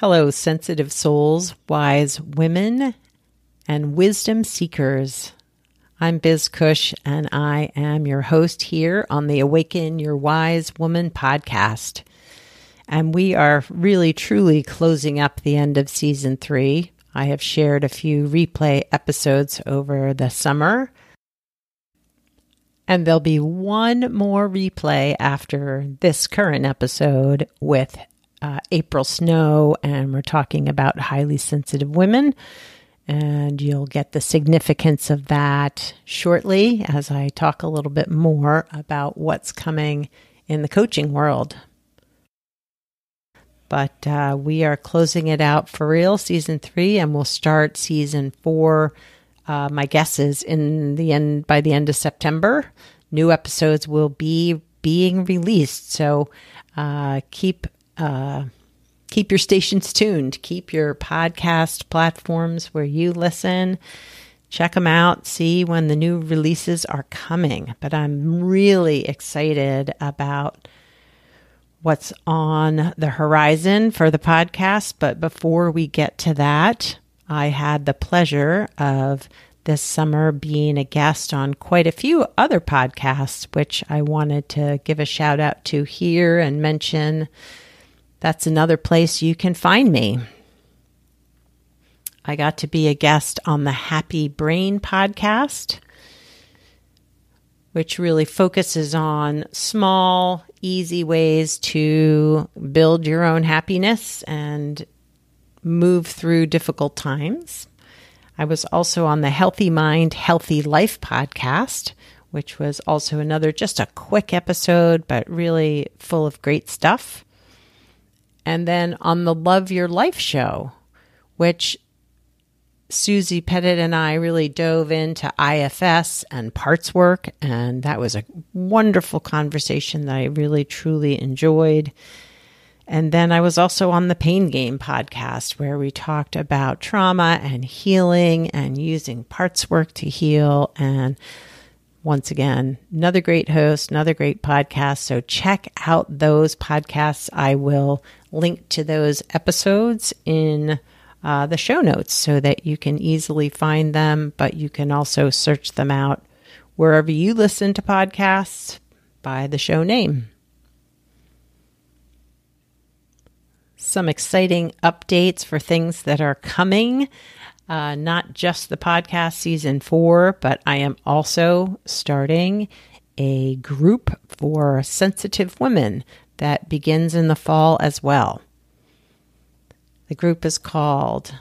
Hello, sensitive souls, wise women, and wisdom seekers. I'm Biz Cush, and I am your host here on the Awaken Your Wise Woman podcast. And we are really truly closing up the end of season three. I have shared a few replay episodes over the summer. And there'll be one more replay after this current episode with uh, April Snow, and we're talking about highly sensitive women. And you'll get the significance of that shortly as I talk a little bit more about what's coming in the coaching world. But uh, we are closing it out for real, season three, and we'll start season four. Uh, my guess is in the end by the end of September. New episodes will be being released, so uh, keep uh, keep your stations tuned. Keep your podcast platforms where you listen. Check them out. See when the new releases are coming. But I'm really excited about what's on the horizon for the podcast. But before we get to that, I had the pleasure of this summer being a guest on quite a few other podcasts, which I wanted to give a shout out to here and mention that's another place you can find me. I got to be a guest on the Happy Brain podcast, which really focuses on small, easy ways to build your own happiness and move through difficult times. I was also on the Healthy Mind, Healthy Life podcast, which was also another just a quick episode, but really full of great stuff and then on the Love Your Life show, which Susie Pettit and I really dove into IFS and parts work, and that was a wonderful conversation that I really truly enjoyed. And then I was also on the Pain Game podcast where we talked about trauma and healing and using parts work to heal. And once again, another great host, another great podcast. So check out those podcasts. I will link to those episodes in uh, the show notes so that you can easily find them, but you can also search them out wherever you listen to podcasts by the show name. Some exciting updates for things that are coming. Uh, not just the podcast season four, but I am also starting a group for sensitive women that begins in the fall as well. The group is called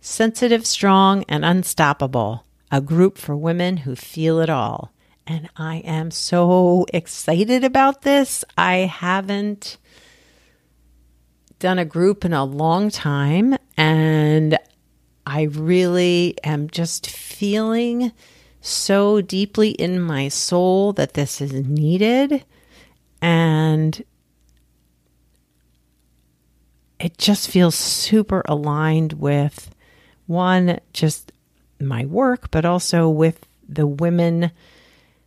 Sensitive, Strong, and Unstoppable, a group for women who feel it all. And I am so excited about this. I haven't done a group in a long time, and I really am just feeling so deeply in my soul that this is needed and it just feels super aligned with one, just my work, but also with the women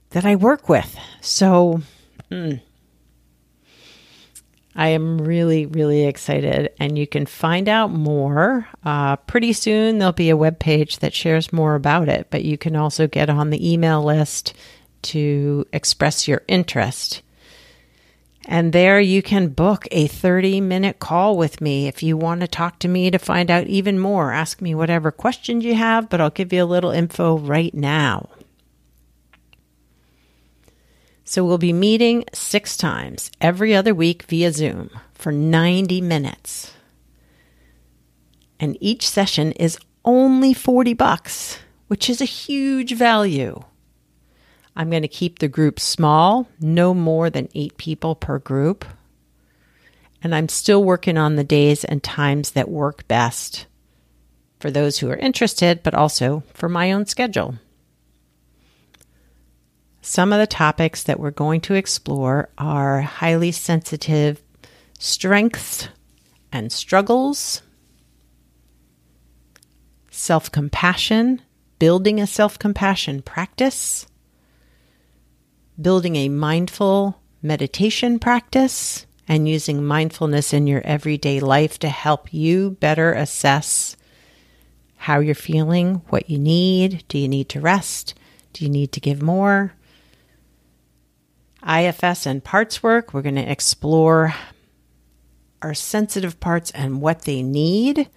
that I work with. So, mm, I am really, really excited, and you can find out more. Uh, pretty soon, there'll be a web page that shares more about it, but you can also get on the email list to express your interest. And there you can book a 30 minute call with me if you want to talk to me to find out even more. Ask me whatever questions you have, but I'll give you a little info right now. So we'll be meeting six times every other week via Zoom for 90 minutes. And each session is only 40 bucks, which is a huge value. I'm going to keep the group small, no more than eight people per group. And I'm still working on the days and times that work best for those who are interested, but also for my own schedule. Some of the topics that we're going to explore are highly sensitive strengths and struggles, self compassion, building a self compassion practice, building a mindful meditation practice and using mindfulness in your everyday life to help you better assess how you're feeling, what you need. Do you need to rest? Do you need to give more? IFS and parts work, we're going to explore our sensitive parts and what they need,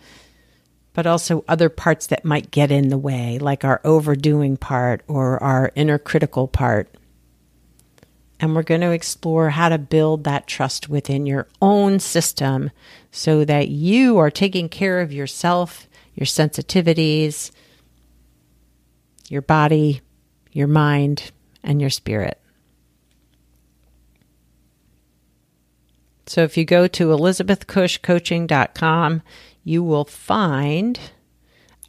but also other parts that might get in the way, like our overdoing part or our inner critical part. And we're going to explore how to build that trust within your own system so that you are taking care of yourself, your sensitivities, your body, your mind, and your spirit. So if you go to elizabethcushcoaching.com, you will find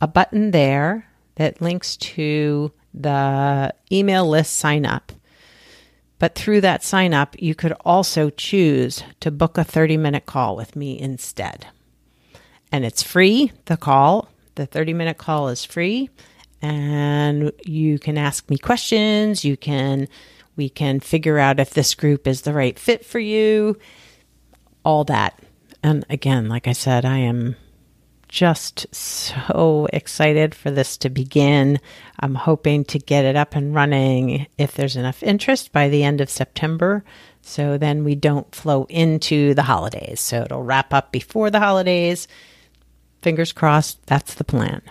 a button there that links to the email list sign up. But through that sign up, you could also choose to book a 30 minute call with me instead. And it's free, the call. The 30 minute call is free. And you can ask me questions. You can, we can figure out if this group is the right fit for you all that. And again, like I said, I am just so excited for this to begin. I'm hoping to get it up and running if there's enough interest by the end of September. So then we don't flow into the holidays. So it'll wrap up before the holidays. Fingers crossed, that's the plan.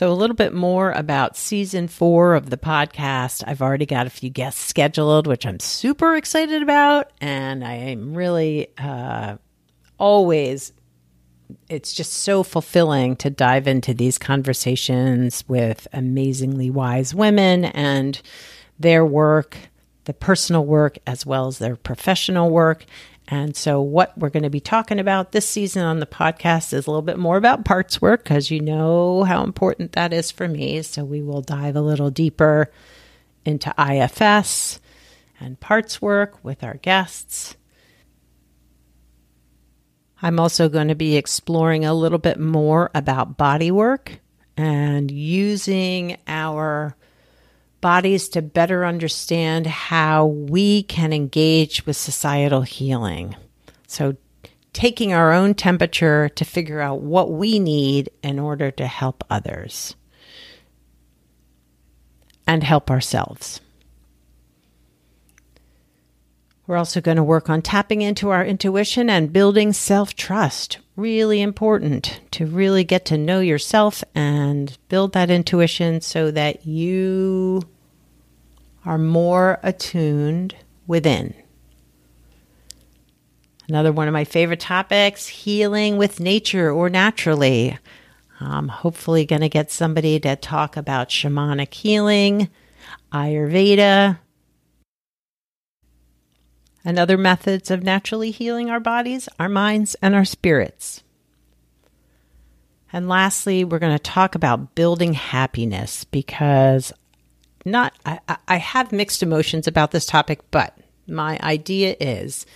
So, a little bit more about season four of the podcast. I've already got a few guests scheduled, which I'm super excited about. And I am really uh, always, it's just so fulfilling to dive into these conversations with amazingly wise women and their work, the personal work, as well as their professional work. And so, what we're going to be talking about this season on the podcast is a little bit more about parts work because you know how important that is for me. So, we will dive a little deeper into IFS and parts work with our guests. I'm also going to be exploring a little bit more about body work and using our bodies to better understand how we can engage with societal healing. So, taking our own temperature to figure out what we need in order to help others and help ourselves. We're also going to work on tapping into our intuition and building self trust. Really important to really get to know yourself and build that intuition so that you are more attuned within. Another one of my favorite topics healing with nature or naturally. I'm hopefully going to get somebody to talk about shamanic healing, Ayurveda, and other methods of naturally healing our bodies, our minds, and our spirits. And lastly, we're going to talk about building happiness because not I, I have mixed emotions about this topic, but my idea is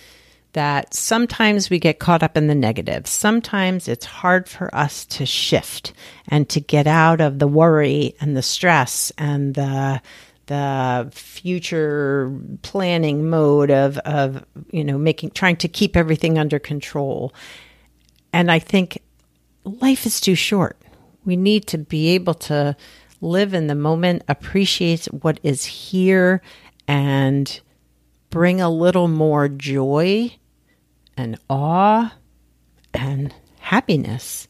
that sometimes we get caught up in the negative. Sometimes it's hard for us to shift and to get out of the worry and the stress and the the future planning mode of of you know making trying to keep everything under control. And I think life is too short. We need to be able to live in the moment, appreciate what is here and bring a little more joy and awe and happiness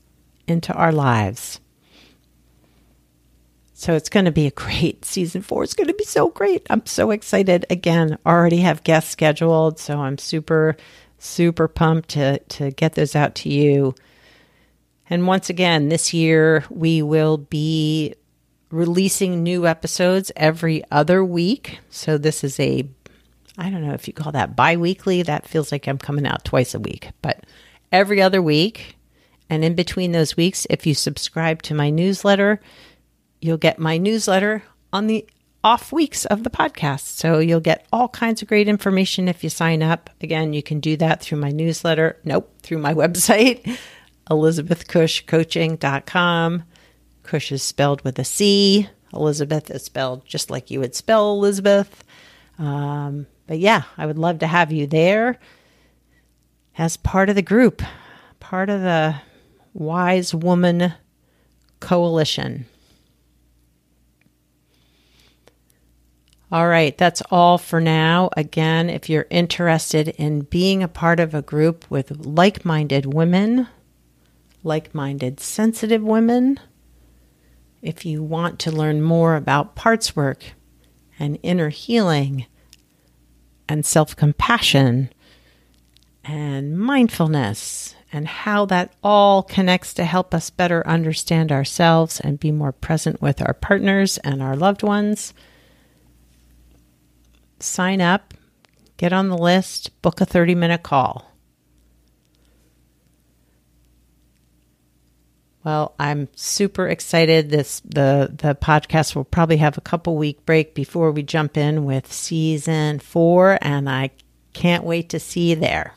into our lives. So it's going to be a great season four. It's going to be so great. I'm so excited. Again, already have guests scheduled, so I'm super, super pumped to to get those out to you. And once again, this year we will be releasing new episodes every other week. So this is a I don't know if you call that bi-weekly. That feels like I'm coming out twice a week, but every other week. And in between those weeks, if you subscribe to my newsletter, You'll get my newsletter on the off weeks of the podcast. So you'll get all kinds of great information if you sign up. Again, you can do that through my newsletter. Nope, through my website, elizabethcushcoaching.com. Cush is spelled with a C. Elizabeth is spelled just like you would spell Elizabeth. Um, but yeah, I would love to have you there as part of the group, part of the Wise Woman Coalition. All right, that's all for now. Again, if you're interested in being a part of a group with like minded women, like minded sensitive women, if you want to learn more about parts work and inner healing and self compassion and mindfulness and how that all connects to help us better understand ourselves and be more present with our partners and our loved ones, sign up, get on the list, book a 30 minute call. Well, I'm super excited. This the the podcast will probably have a couple week break before we jump in with season 4 and I can't wait to see you there.